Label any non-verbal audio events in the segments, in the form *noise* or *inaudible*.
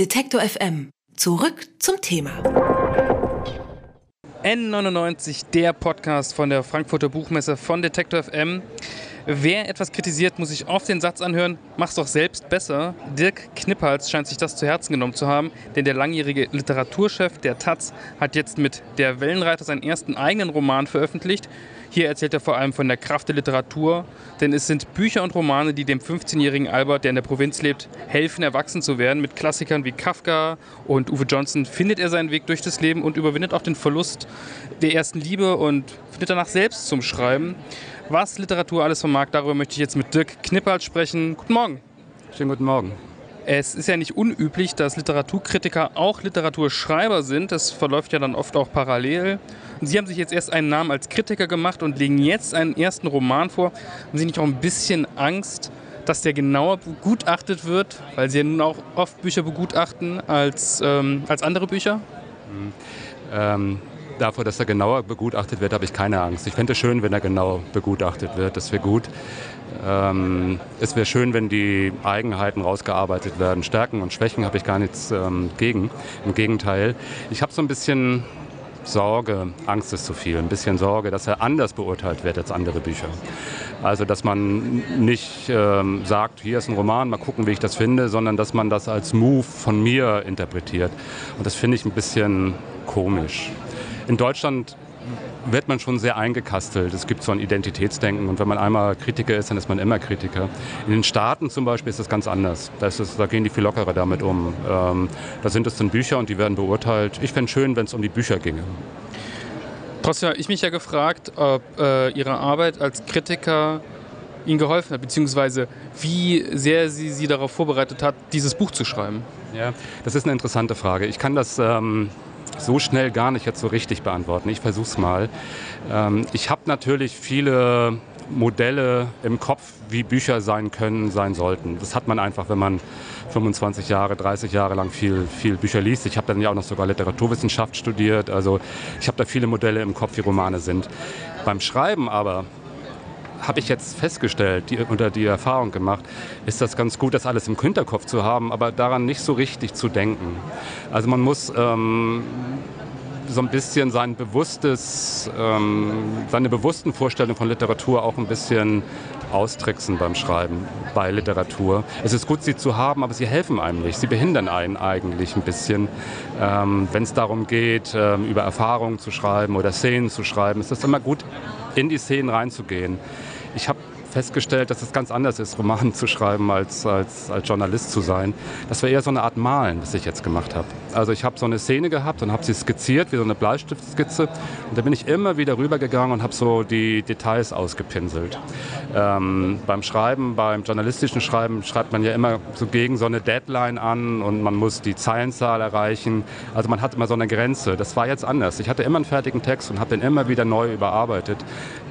Detektor FM. Zurück zum Thema. N99, der Podcast von der Frankfurter Buchmesse von Detektor FM. Wer etwas kritisiert, muss sich oft den Satz anhören, mach's doch selbst besser. Dirk Knippals scheint sich das zu Herzen genommen zu haben, denn der langjährige Literaturchef der Taz hat jetzt mit Der Wellenreiter seinen ersten eigenen Roman veröffentlicht. Hier erzählt er vor allem von der Kraft der Literatur, denn es sind Bücher und Romane, die dem 15-jährigen Albert, der in der Provinz lebt, helfen, erwachsen zu werden. Mit Klassikern wie Kafka und Uwe Johnson findet er seinen Weg durch das Leben und überwindet auch den Verlust der ersten Liebe und findet danach selbst zum Schreiben. Was Literatur alles vermag, darüber möchte ich jetzt mit Dirk Knippert sprechen. Guten Morgen. Schönen guten Morgen. Es ist ja nicht unüblich, dass Literaturkritiker auch Literaturschreiber sind. Das verläuft ja dann oft auch parallel. Sie haben sich jetzt erst einen Namen als Kritiker gemacht und legen jetzt einen ersten Roman vor. Haben Sie nicht auch ein bisschen Angst, dass der genauer begutachtet wird, weil Sie ja nun auch oft Bücher begutachten als, ähm, als andere Bücher? Mhm. Ähm, davor, dass er genauer begutachtet wird, habe ich keine Angst. Ich fände es schön, wenn er genau begutachtet wird. Das wäre gut. Ähm, es wäre schön, wenn die Eigenheiten rausgearbeitet werden. Stärken und Schwächen habe ich gar nichts ähm, gegen. Im Gegenteil. Ich habe so ein bisschen Sorge, Angst ist zu viel, ein bisschen Sorge, dass er anders beurteilt wird als andere Bücher. Also dass man nicht ähm, sagt, hier ist ein Roman, mal gucken, wie ich das finde, sondern dass man das als Move von mir interpretiert. Und das finde ich ein bisschen komisch. In Deutschland wird man schon sehr eingekastelt. Es gibt so ein Identitätsdenken und wenn man einmal Kritiker ist, dann ist man immer Kritiker. In den Staaten zum Beispiel ist das ganz anders. Da, es, da gehen die viel lockerer damit um. Ähm, da sind es dann Bücher und die werden beurteilt. Ich fände es schön, wenn es um die Bücher ginge. Trotzdem habe ich mich ja gefragt, ob äh, Ihre Arbeit als Kritiker Ihnen geholfen hat, beziehungsweise wie sehr sie Sie darauf vorbereitet hat, dieses Buch zu schreiben. Ja, das ist eine interessante Frage. Ich kann das ähm, so schnell gar nicht jetzt so richtig beantworten. Ich versuche es mal. Ähm, ich habe natürlich viele Modelle im Kopf, wie Bücher sein können, sein sollten. Das hat man einfach, wenn man 25 Jahre, 30 Jahre lang viel, viel Bücher liest. Ich habe dann ja auch noch sogar Literaturwissenschaft studiert. Also ich habe da viele Modelle im Kopf, wie Romane sind. Beim Schreiben aber habe ich jetzt festgestellt, die, unter die Erfahrung gemacht, ist das ganz gut, das alles im Hinterkopf zu haben, aber daran nicht so richtig zu denken. Also man muss ähm, so ein bisschen sein bewusstes, ähm, seine bewussten Vorstellungen von Literatur auch ein bisschen austricksen beim Schreiben bei Literatur. Es ist gut, sie zu haben, aber sie helfen einem nicht. Sie behindern einen eigentlich ein bisschen. Ähm, Wenn es darum geht, ähm, über Erfahrungen zu schreiben oder Szenen zu schreiben, ist es immer gut, in die Szenen reinzugehen. Ich habe festgestellt, dass es ganz anders ist, Romanen zu schreiben, als, als, als Journalist zu sein. Das war eher so eine Art Malen, was ich jetzt gemacht habe. Also ich habe so eine Szene gehabt und habe sie skizziert, wie so eine Bleistiftskizze. Und da bin ich immer wieder rübergegangen und habe so die Details ausgepinselt. Ähm, beim Schreiben, beim journalistischen Schreiben schreibt man ja immer so gegen so eine Deadline an und man muss die Zeilenzahl erreichen. Also man hat immer so eine Grenze. Das war jetzt anders. Ich hatte immer einen fertigen Text und habe den immer wieder neu überarbeitet.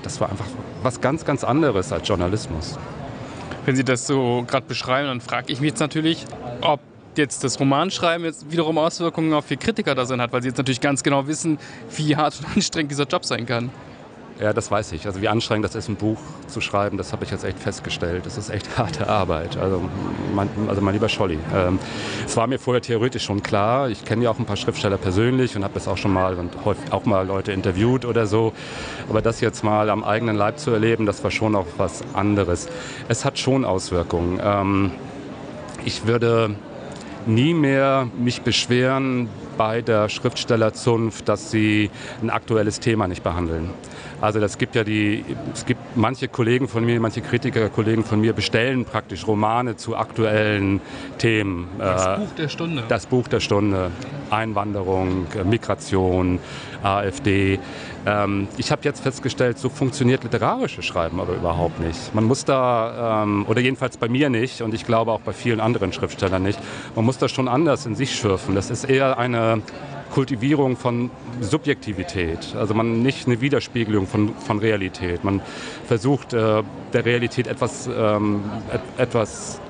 Das war einfach was ganz, ganz anderes als Journalismus. Wenn Sie das so gerade beschreiben, dann frage ich mich jetzt natürlich, ob jetzt das Romanschreiben jetzt wiederum Auswirkungen auf die Kritiker da sind hat, weil sie jetzt natürlich ganz genau wissen, wie hart und *laughs* anstrengend dieser Job sein kann. Ja, das weiß ich. Also wie anstrengend das ist, ein Buch zu schreiben, das habe ich jetzt echt festgestellt. Das ist echt *laughs* harte Arbeit. Also mein, also mein lieber Scholli. Ähm, es war mir vorher theoretisch schon klar. Ich kenne ja auch ein paar Schriftsteller persönlich und habe das auch schon mal und häufig auch mal Leute interviewt oder so. Aber das jetzt mal am eigenen Leib zu erleben, das war schon auch was anderes. Es hat schon Auswirkungen. Ähm, ich würde nie mehr mich beschweren bei der Schriftstellerzunft, dass sie ein aktuelles Thema nicht behandeln. Also das gibt ja die, es gibt manche Kollegen von mir, manche Kritiker, Kollegen von mir bestellen praktisch Romane zu aktuellen Themen. Das äh, Buch der Stunde. Das Buch der Stunde. Einwanderung, äh, Migration, AfD. Ähm, ich habe jetzt festgestellt, so funktioniert literarisches Schreiben aber überhaupt nicht. Man muss da, ähm, oder jedenfalls bei mir nicht und ich glaube auch bei vielen anderen Schriftstellern nicht, man muss das schon anders in sich schürfen. Das ist eher eine Kultivierung von Subjektivität, also man nicht eine Widerspiegelung von, von Realität. Man versucht äh, der Realität etwas, ähm, et, etwas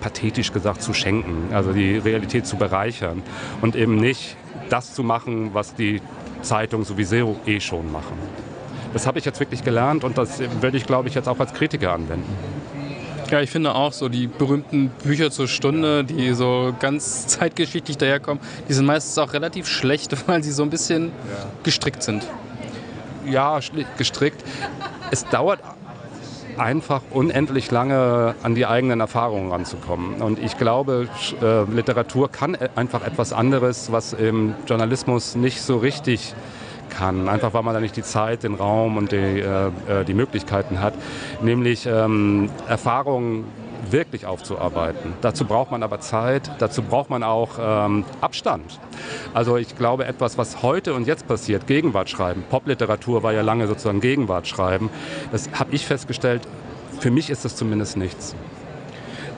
pathetisch gesagt zu schenken, also die Realität zu bereichern und eben nicht das zu machen, was die Zeitungen sowieso eh schon machen. Das habe ich jetzt wirklich gelernt und das werde ich, glaube ich, jetzt auch als Kritiker anwenden. Ja, ich finde auch so die berühmten Bücher zur Stunde, die so ganz zeitgeschichtlich daherkommen, die sind meistens auch relativ schlecht, *laughs* weil sie so ein bisschen gestrickt sind. Ja, gestrickt. Es dauert einfach unendlich lange an die eigenen Erfahrungen ranzukommen. Und ich glaube, äh, Literatur kann e-, einfach etwas anderes, was im Journalismus nicht so richtig kann, einfach weil man da nicht die Zeit, den Raum und die, äh, äh, die Möglichkeiten hat, nämlich ähm, Erfahrungen wirklich aufzuarbeiten. Dazu braucht man aber Zeit, dazu braucht man auch ähm, Abstand. Also ich glaube, etwas, was heute und jetzt passiert, Gegenwart schreiben, Popliteratur war ja lange sozusagen Gegenwart schreiben, das habe ich festgestellt, für mich ist das zumindest nichts.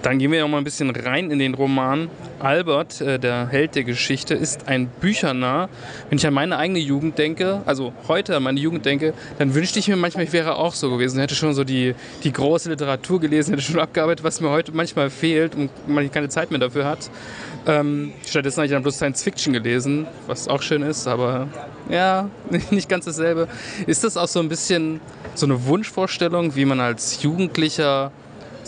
Dann gehen wir noch mal ein bisschen rein in den Roman. Albert, äh, der Held der Geschichte, ist ein Büchernah. Wenn ich an meine eigene Jugend denke, also heute an meine Jugend denke, dann wünschte ich mir manchmal, ich wäre auch so gewesen. Ich hätte schon so die, die große Literatur gelesen, hätte schon abgearbeitet, was mir heute manchmal fehlt und man keine Zeit mehr dafür hat. Ähm, stattdessen habe ich dann bloß Science Fiction gelesen, was auch schön ist, aber ja, *laughs* nicht ganz dasselbe. Ist das auch so ein bisschen so eine Wunschvorstellung, wie man als Jugendlicher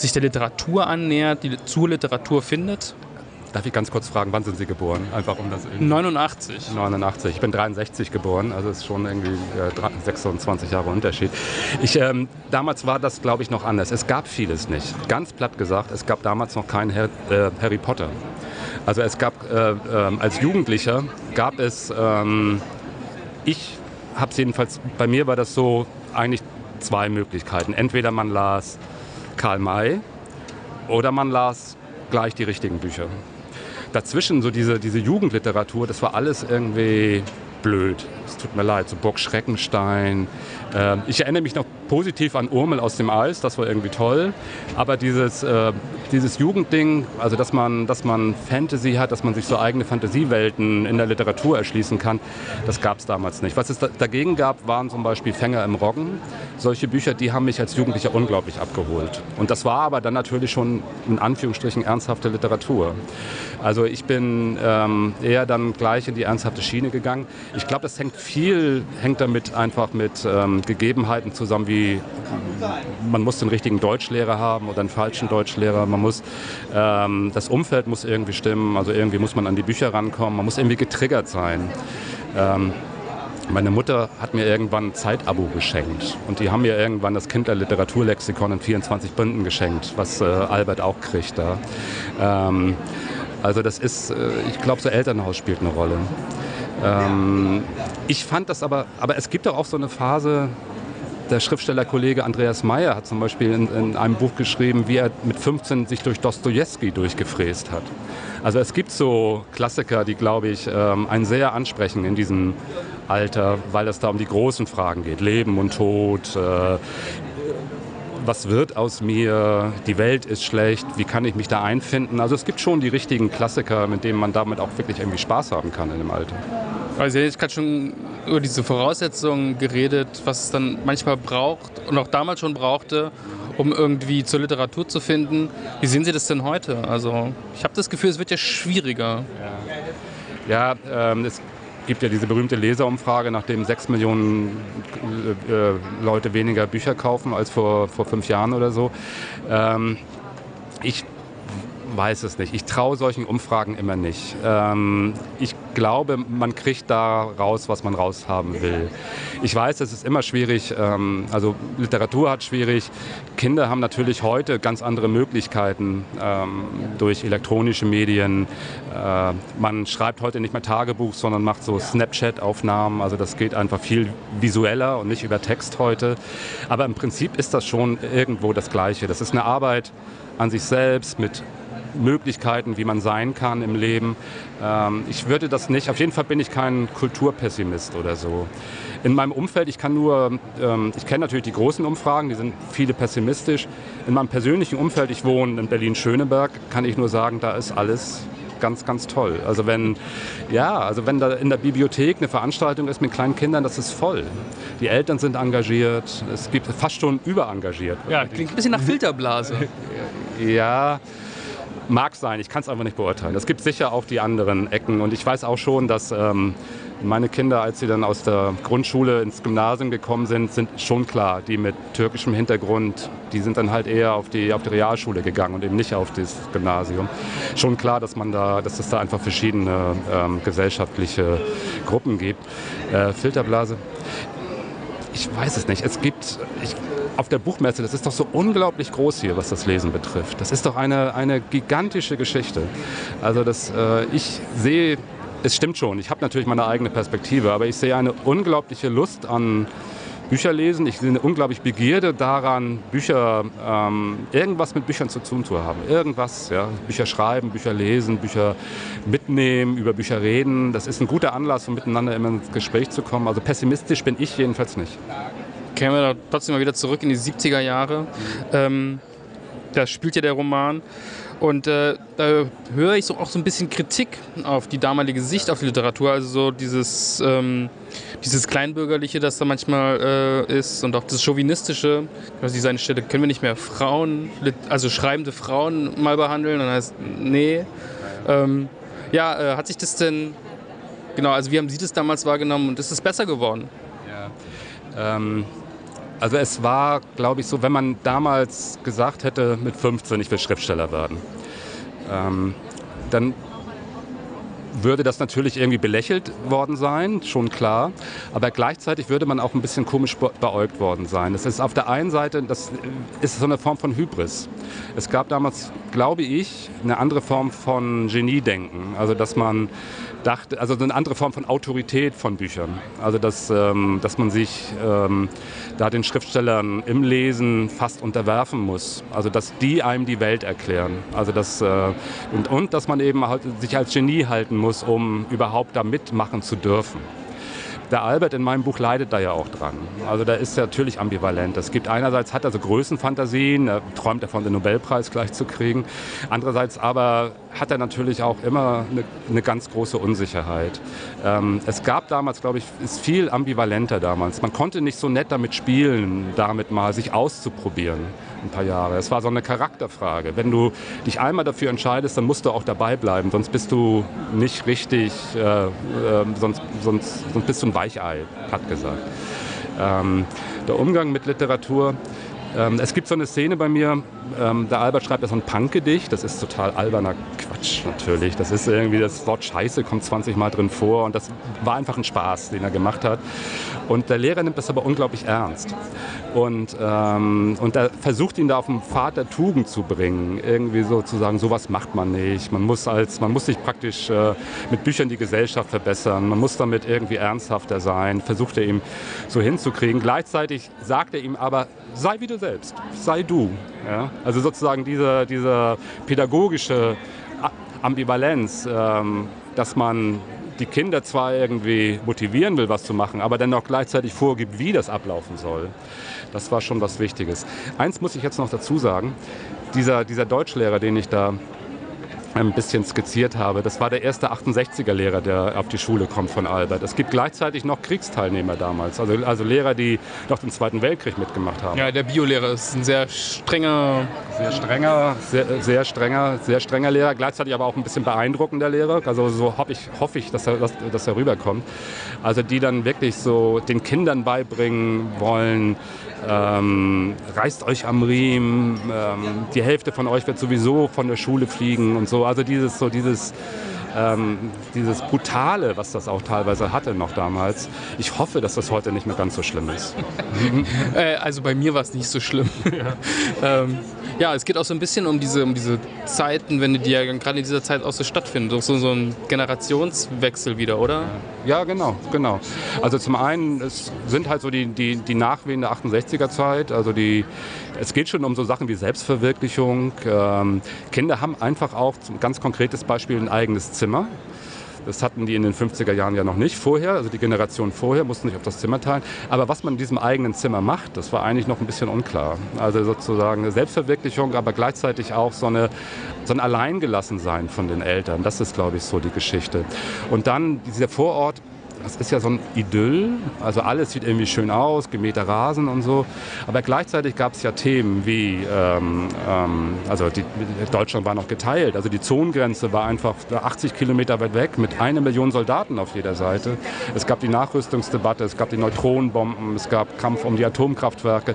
sich der Literatur annähert, die zur Literatur findet. Darf ich ganz kurz fragen, wann sind Sie geboren? Einfach um das 89. 89. Ich bin 63 geboren, also ist schon irgendwie äh, 26 Jahre Unterschied. Ich, ähm, damals war das, glaube ich, noch anders. Es gab vieles nicht. Ganz platt gesagt, es gab damals noch keinen Her äh, Harry Potter. Also es gab äh, ähm, als Jugendlicher gab es, ähm, ich habe es jedenfalls, bei mir war das so eigentlich zwei Möglichkeiten. Entweder man las Karl May oder man las gleich die richtigen Bücher. Dazwischen so diese, diese Jugendliteratur, das war alles irgendwie blöd. Es tut mir leid, so Burg Schreckenstein. Äh, ich erinnere mich noch positiv an Urmel aus dem Eis, das war irgendwie toll. Aber dieses, äh, dieses Jugendding, also dass man, dass man Fantasy hat, dass man sich so eigene Fantasiewelten in der Literatur erschließen kann, das gab es damals nicht. Was es da, dagegen gab, waren zum Beispiel Fänger im Roggen. Solche Bücher, die haben mich als Jugendlicher unglaublich abgeholt. Und das war aber dann natürlich schon in Anführungsstrichen ernsthafte Literatur. Also ich bin ähm, eher dann gleich in die ernsthafte Schiene gegangen. Ich glaube, das hängt viel, hängt damit einfach mit ähm, Gegebenheiten zusammen, wie man muss den richtigen Deutschlehrer haben oder einen falschen Deutschlehrer. Man muss, ähm, das Umfeld muss irgendwie stimmen, also irgendwie muss man an die Bücher rankommen, man muss irgendwie getriggert sein. Meine Mutter hat mir irgendwann ein Zeitabo geschenkt und die haben mir irgendwann das Kinderliteraturlexikon in 24 Bünden geschenkt, was äh, Albert auch kriegt da. Ähm, also das ist, äh, ich glaube, so Elternhaus spielt eine Rolle. Ähm, ich fand das aber, aber es gibt auch so eine Phase, der Schriftstellerkollege Andreas Meyer hat zum Beispiel in, in, einem Buch geschrieben, wie er mit 15 sich durch Dostoevsky durchgefräst hat. Also es gibt so Klassiker, die, glaube ich, ähm, einen sehr ansprechen in diesem Alter, weil es da um die großen Fragen geht. Leben und Tod, äh, was wird aus mir, die Welt ist schlecht, wie kann ich mich da einfinden. Also es gibt schon die richtigen Klassiker, mit denen man damit auch wirklich irgendwie Spaß haben kann in dem Alter. Also ich gerade schon über diese Voraussetzungen geredet, was es dann manchmal braucht und auch damals schon brauchte, um irgendwie zur Literatur zu finden. Wie sehen Sie das denn heute? Also ich habe das Gefühl, es wird ja schwieriger. Ja, ja ähm, es gibt ja diese berühmte Leserumfrage, nachdem sechs Millionen äh, äh, Leute weniger Bücher kaufen als vor, vor fünf Jahren oder so. Ähm, ich weiß es nicht. Ich traue solchen Umfragen immer nicht. Ähm, ich glaube, man kriegt da raus, was man raushaben will. Ich weiß, es ist immer schwierig. Ähm, also Literatur hat schwierig. Kinder haben natürlich heute ganz andere Möglichkeiten ähm, durch elektronische Medien. Äh, man schreibt heute nicht mehr Tagebuch, sondern macht so Snapchat-Aufnahmen. Also das geht einfach viel visueller und nicht über Text heute. Aber im Prinzip ist das schon irgendwo das Gleiche. Das ist eine Arbeit an sich selbst mit Möglichkeiten, wie man sein kann im Leben. Ähm, ich würde das nicht, auf jeden Fall bin ich kein Kulturpessimist oder so. In meinem Umfeld, ich kann nur, ähm, ich kenne natürlich die großen Umfragen, die sind viele pessimistisch. In meinem persönlichen Umfeld, ich wohne in Berlin-Schöneberg, kann ich nur sagen, da ist alles ganz, ganz toll. Also wenn, ja, also wenn da in der Bibliothek eine Veranstaltung ist mit kleinen Kindern, das ist voll. Die Eltern sind engagiert, es gibt fast schon überengagiert. Ja, klingt ein bisschen nach Filterblase. ja, Mag sein, ich kann es einfach nicht beurteilen. Es gibt sicher auch die anderen Ecken und ich weiß auch schon, dass ähm, meine Kinder, als sie dann aus der Grundschule ins Gymnasium gekommen sind, sind schon klar, die mit türkischem Hintergrund, die sind dann halt eher auf die, auf die Realschule gegangen und eben nicht auf das Gymnasium. Schon klar, dass man da, dass es da einfach verschiedene ähm, gesellschaftliche Gruppen gibt. Äh, Filterblase. Ich weiß es nicht. Es gibt, ich, auf der Buchmesse, das ist doch so unglaublich groß hier, was das Lesen betrifft. Das ist doch eine, eine gigantische Geschichte. Also das, äh, ich sehe es stimmt schon, ich habe natürlich meine eigene Perspektive, aber ich sehe eine unglaubliche Lust an Bücherlesen. Ich sehe eine unglaubliche Begierde daran, Bücher, ähm, irgendwas mit Büchern zu tun zu haben. Irgendwas, ja. Bücher schreiben, Bücher lesen, Bücher mitnehmen, über Bücher reden. Das ist ein guter Anlass, um miteinander immer ins Gespräch zu kommen. Also pessimistisch bin ich jedenfalls nicht. Kehren wir da trotzdem mal wieder zurück in die 70er Jahre. Ähm, da spielt ja der Roman. Und äh, da höre ich so auch so ein bisschen Kritik auf die damalige Sicht auf die Literatur, also so dieses, ähm, dieses Kleinbürgerliche, das da manchmal äh, ist und auch das Chauvinistische. Weiß nicht, seine Stelle, können wir nicht mehr Frauen, also schreibende Frauen mal behandeln? Dann heißt, nee. Ähm, ja, äh, hat sich das denn, genau, also wie haben Sie das damals wahrgenommen und ist es besser geworden? Ja. Ähm also es war, glaube ich, so, wenn man damals gesagt hätte, mit 15, ich will Schriftsteller werden, ähm, dann würde das natürlich irgendwie belächelt worden sein, schon klar. Aber gleichzeitig würde man auch ein bisschen komisch beäugt worden sein. Das ist auf der einen Seite, das ist so eine Form von Hybris. Es gab damals, glaube ich, eine andere Form von Geniedenken. Also dass man dachte, also eine andere Form von Autorität von Büchern. Also dass, ähm, dass man sich ähm, da den Schriftstellern im Lesen fast unterwerfen muss. Also dass die einem die Welt erklären. Also dass, äh, und, und dass man eben halt sich als Genie halten muss, um überhaupt da mitmachen zu dürfen der Albert in meinem Buch leidet da ja auch dran. Also da ist er natürlich ambivalent. Es gibt einerseits hat er so Größenfantasien, er träumt davon, den Nobelpreis gleich zu kriegen. Andererseits aber hat er natürlich auch immer eine, eine ganz große Unsicherheit. Ähm, es gab damals, glaube ich, ist viel ambivalenter damals. Man konnte nicht so nett damit spielen, damit mal sich auszuprobieren ein paar Jahre. Es war so eine Charakterfrage. Wenn du dich einmal dafür entscheidest, dann musst du auch dabei bleiben, sonst bist du nicht richtig, äh, äh, sonst, sonst, sonst bist du ein Weichei, hat gesagt. Ähm, der Umgang mit Literatur ähm, es gibt so eine Szene bei mir, ähm, der Albert schreibt ja so ein Punk-Gedicht, das ist total alberner Quatsch natürlich. Das ist irgendwie, das Wort Scheiße kommt 20 Mal drin vor und das war einfach ein Spaß, den er gemacht hat. Und der Lehrer nimmt das aber unglaublich ernst. Und, ähm, und er versucht ihn da auf den Pfad der Tugend zu bringen. Irgendwie sozusagen, sowas macht man nicht. Man muss, als, man muss sich praktisch äh, mit Büchern die Gesellschaft verbessern. Man muss damit irgendwie ernsthafter sein. Versucht er ihm so hinzukriegen. Gleichzeitig sagt er ihm aber, sei wie du selbst, sei du. Ja? Also sozusagen diese, diese pädagogische Ambivalenz, ähm, dass man die Kinder zwar irgendwie motivieren will, was zu machen, aber dann auch gleichzeitig vorgibt, wie das ablaufen soll. Das war schon was Wichtiges. Eins muss ich jetzt noch dazu sagen. Dieser, dieser Deutschlehrer, den ich da ein bisschen skizziert habe. Das war der erste 68er-Lehrer, der auf die Schule kommt von Albert. Es gibt gleichzeitig noch Kriegsteilnehmer damals, also, also Lehrer, die noch den Zweiten Weltkrieg mitgemacht haben. Ja, der Biolehrer ist ein sehr strenger... Sehr strenger, sehr, sehr, strenger, sehr strenger Lehrer, gleichzeitig aber auch ein bisschen beeindruckender Lehrer. Also so hoffe ich, hoff ich dass, er, dass, dass er rüberkommt. Also die dann wirklich so den Kindern beibringen wollen, ähm, reißt euch am Riemen, ähm, die Hälfte von euch wird sowieso von der Schule fliegen und so. Also dieses, so dieses, ähm, dieses Brutale, was das auch teilweise hatte noch damals. Ich hoffe, dass das heute nicht mehr ganz so schlimm ist. *laughs* äh, also bei mir war es nicht so schlimm. *laughs* Ja. ähm, ja, es geht auch so ein bisschen um diese, um diese Zeitenwende, die ja gerade in dieser Zeit auch so stattfinden. So, so ein Generationswechsel wieder, oder? Ja, genau, genau. Also zum einen, es sind halt so die, die, die Nachwehen der 68er Zeit. Also die, es geht schon um so Sachen wie Selbstverwirklichung. Ähm, Kinder haben einfach auch, ein ganz konkretes Beispiel, ein eigenes Zimmer. Das hatten die in den 50er Jahren ja noch nicht vorher, also die Generation vorher mussten sich auf das Zimmer teilen. Aber was man in diesem eigenen Zimmer macht, das war eigentlich noch ein bisschen unklar. Also sozusagen eine Selbstverwirklichung, aber gleichzeitig auch so, eine, so ein Alleingelassensein von den Eltern. Das ist, glaube ich, so die Geschichte. Und dann dieser Vorort das ist ja so ein Idyll. Also alles sieht irgendwie schön aus, gemähter Rasen und so. Aber gleichzeitig gab es ja Themen wie, ähm, ähm, also die, Deutschland war noch geteilt. Also die Zonengrenze war einfach 80 Kilometer weit weg mit einer Million Soldaten auf jeder Seite. Es gab die Nachrüstungsdebatte, es gab die Neutronenbomben, es gab Kampf um die Atomkraftwerke.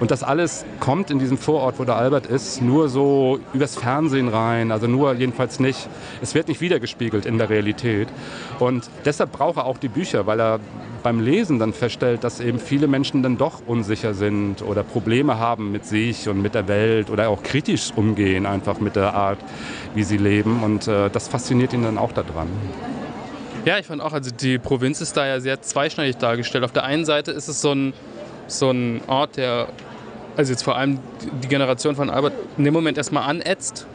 Und das alles kommt in diesem Vorort, wo der Albert ist, nur so übers Fernsehen rein. Also nur jedenfalls nicht, es wird nicht wiedergespiegelt in der Realität. Und deshalb braucht er auch die Bücher, weil er beim Lesen dann feststellt, dass eben viele Menschen dann doch unsicher sind oder Probleme haben mit sich und mit der Welt oder auch kritisch umgehen einfach mit der Art, wie sie leben. Und äh, das fasziniert ihn dann auch daran. Ja, ich fand auch, also die Provinz ist da ja sehr zweischneidig dargestellt. Auf der einen Seite ist es so ein, so ein Ort, der, also jetzt vor allem die Generation von Albert in dem Moment erstmal anätzt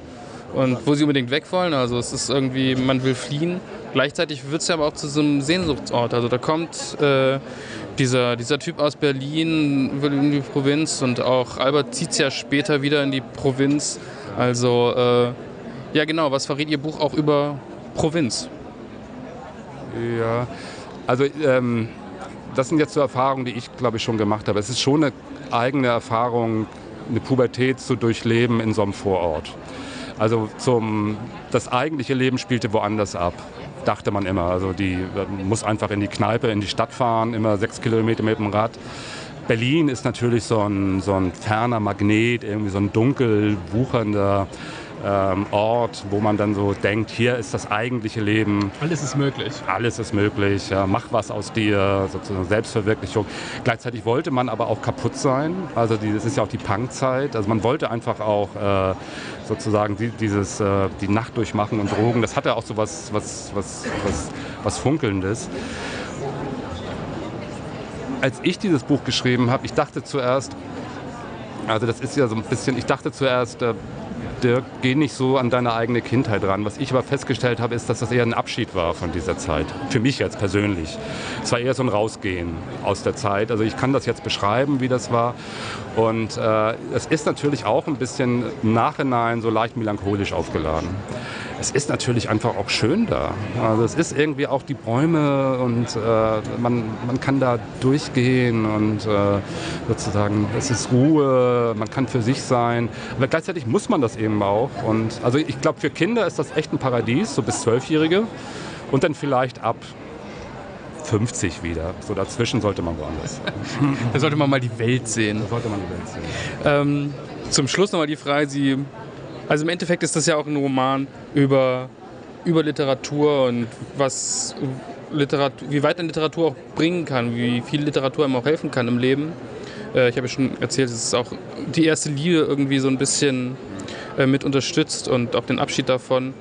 und wo sie unbedingt weg wollen. Also es ist irgendwie, man will fliehen. Gleichzeitig wird es ja aber auch zu so einem Sehnsuchtsort. Also da kommt äh, dieser, dieser Typ aus Berlin, in die Provinz und auch Albert zieht es ja später wieder in die Provinz. Also äh, ja genau, was verrät Ihr Buch auch über Provinz? Ja, also ähm, das sind jetzt so Erfahrungen, die ich glaube ich schon gemacht habe. Es ist schon eine eigene Erfahrung, eine Pubertät zu durchleben in so einem Vorort. Also zum, das eigentliche Leben spielte woanders ab dachte man immer. Also die muss einfach in die Kneipe, in die Stadt fahren, immer sechs Kilometer mit dem Rad. Berlin ist natürlich so ein, so ein ferner Magnet, irgendwie so ein dunkel wuchernder ähm, Ort, wo man dann so denkt, hier ist das eigentliche Leben. Alles ist möglich. Alles ist möglich. Ja, mach was aus dir, sozusagen Selbstverwirklichung. Gleichzeitig wollte man aber auch kaputt sein. Also die, das ist ja auch die Punkzeit. Also man wollte einfach auch äh, sozusagen die, dieses, äh, die Nacht durchmachen und Drogen. Das hatte auch so was, was, was, was, was Funkelndes. Als ich dieses Buch geschrieben habe, ich dachte zuerst, also das ist ja so ein bisschen, ich dachte zuerst, äh, Dirk, geh nicht so an deine eigene Kindheit ran. Was ich aber festgestellt habe, ist, dass das eher ein Abschied war von dieser Zeit. Für mich jetzt persönlich. Es war eher so ein Rausgehen aus der Zeit. Also ich kann das jetzt beschreiben, wie das war. Und äh, es ist natürlich auch ein bisschen Nachhinein so leicht melancholisch aufgeladen es ist natürlich einfach auch schön da. Also es ist irgendwie auch die Bäume und äh, man, man kann da durchgehen und äh, sozusagen es ist Ruhe, man kann für sich sein. Aber gleichzeitig muss man das eben auch. Und also ich glaube, für Kinder ist das echt ein Paradies, so bis Zwölfjährige. Und dann vielleicht ab 50 wieder. So dazwischen sollte man woanders. *laughs* da sollte man mal die Welt sehen. Da sollte man die Welt sehen. Ähm, zum Schluss nochmal die Frage, Sie also im Endeffekt ist das ja auch ein Roman über, über Literatur und was Literatur, wie weit eine Literatur auch bringen kann, wie viel Literatur einem auch helfen kann im Leben. Äh, ich habe ja schon erzählt, es ist auch die erste Liebe irgendwie so ein bisschen äh, mit unterstützt und auch den Abschied davon.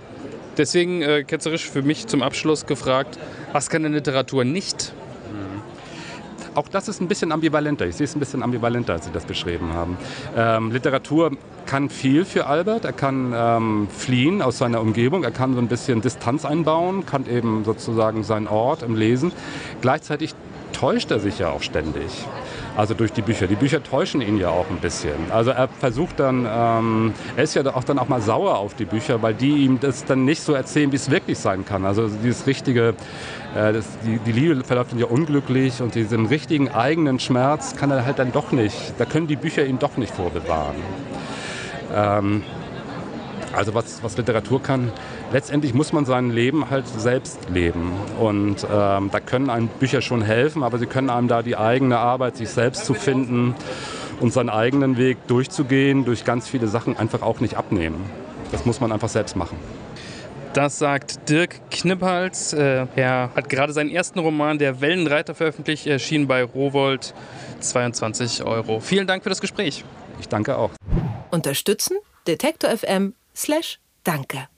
Deswegen äh, ketzerisch für mich zum Abschluss gefragt, was kann eine Literatur nicht? Auch das ist ein bisschen ambivalenter. Ich sehe es ein bisschen ambivalenter, als Sie das beschrieben haben. Ähm, Literatur kann viel für Albert. Er kann ähm, fliehen aus seiner Umgebung. Er kann so ein bisschen Distanz einbauen, kann eben sozusagen seinen Ort im Lesen. Gleichzeitig täuscht er sich ja auch ständig. Also durch die Bücher. Die Bücher täuschen ihn ja auch ein bisschen. Also er versucht dann, ähm, er ist ja auch dann auch mal sauer auf die Bücher, weil die ihm das dann nicht so erzählen, wie es wirklich sein kann. Also dieses richtige, äh, das, die, die Liebe verläuft dann ja unglücklich und diesen richtigen eigenen Schmerz kann er halt dann doch nicht, da können die Bücher ihm doch nicht vorbewahren. Ähm, also was, was Literatur kann, letztendlich muss man sein Leben halt selbst leben. Und ähm, da können einem Bücher schon helfen, aber sie können einem da die eigene Arbeit, sich selbst zu finden und seinen eigenen Weg durchzugehen, durch ganz viele Sachen einfach auch nicht abnehmen. Das muss man einfach selbst machen. Das sagt Dirk Knippals. Äh, er hat gerade seinen ersten Roman, Der Wellenreiter, veröffentlicht, erschienen bei Rowold. 22 Euro. Vielen Dank für das Gespräch. Ich danke auch. Unterstützen Detektor FM slash Danke.